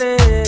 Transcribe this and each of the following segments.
play.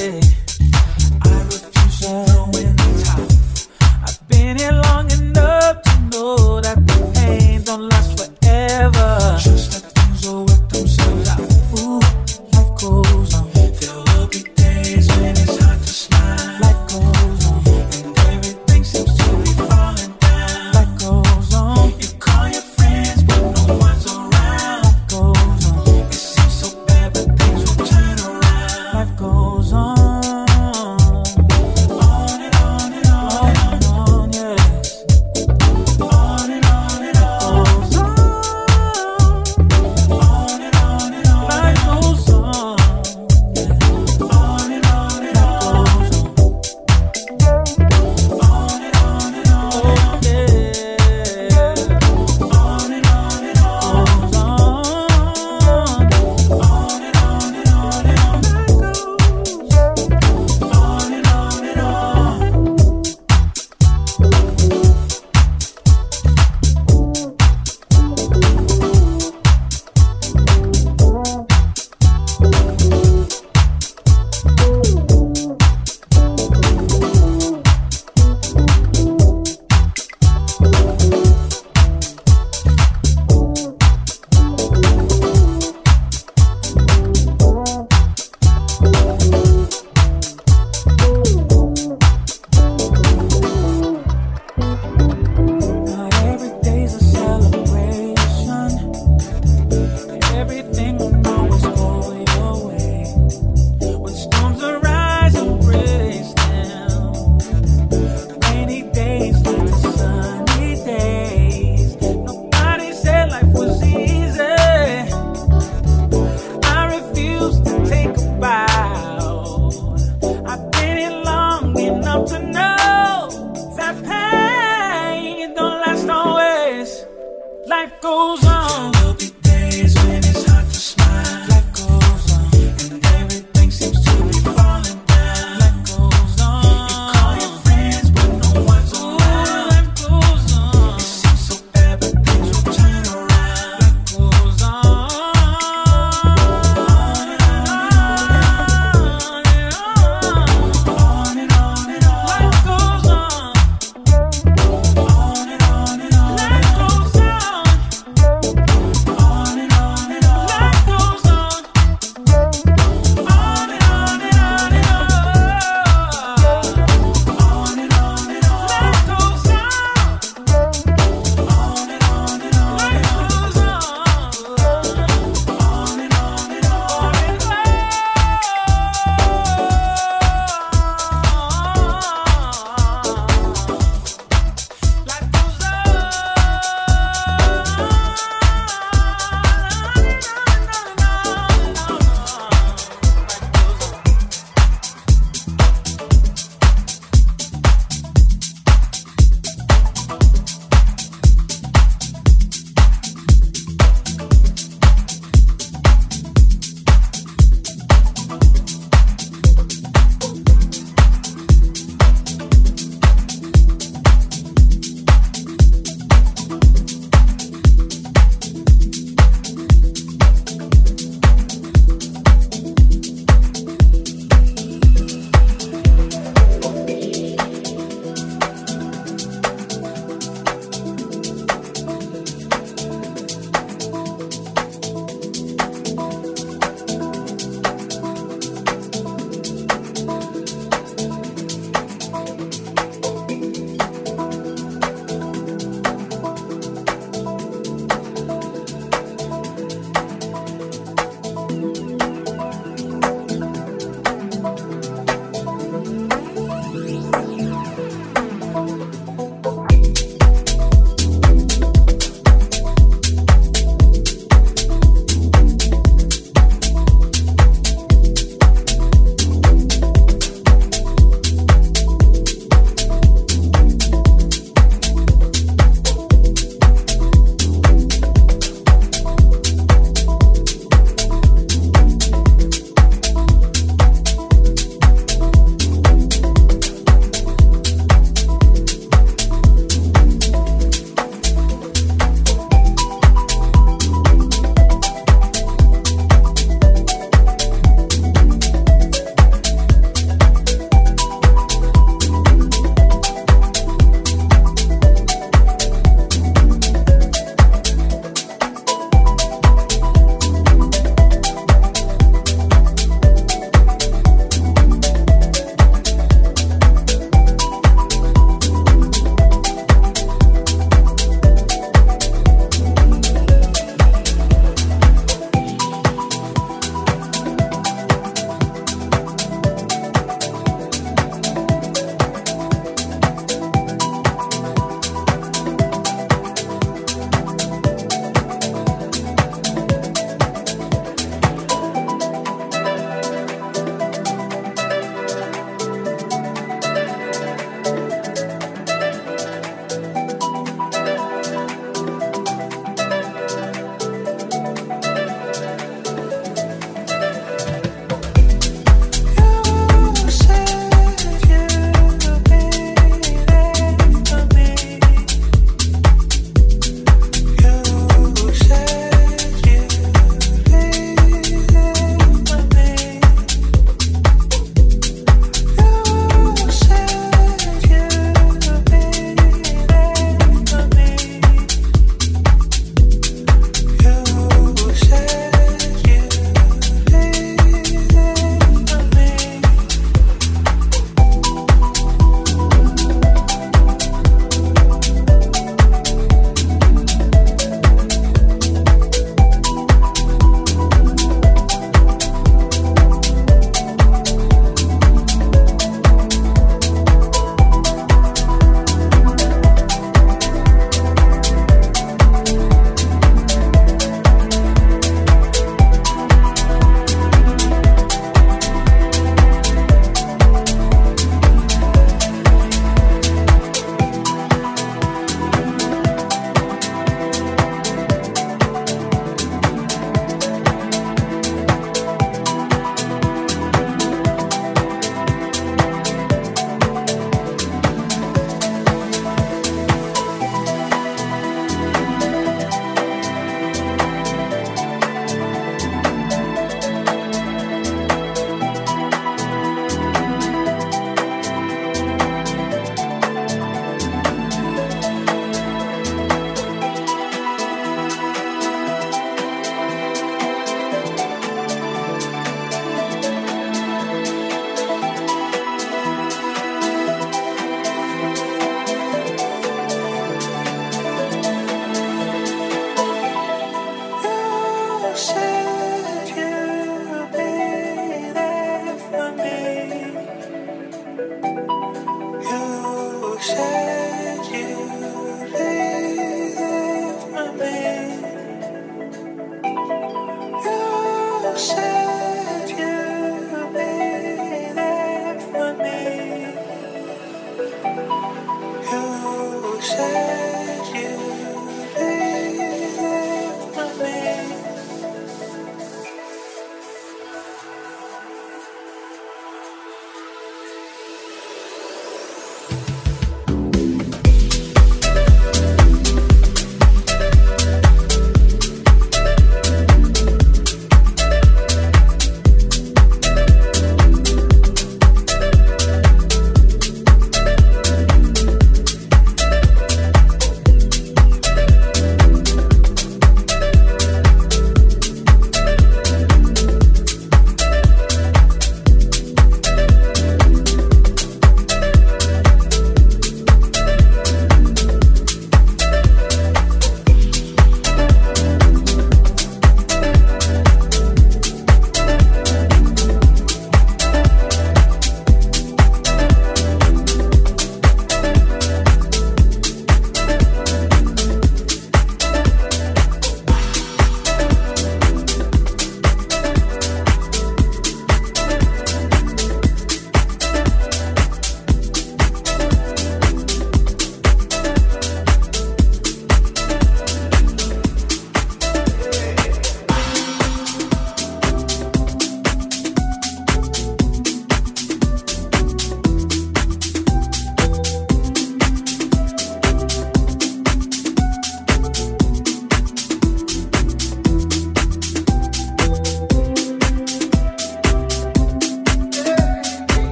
say.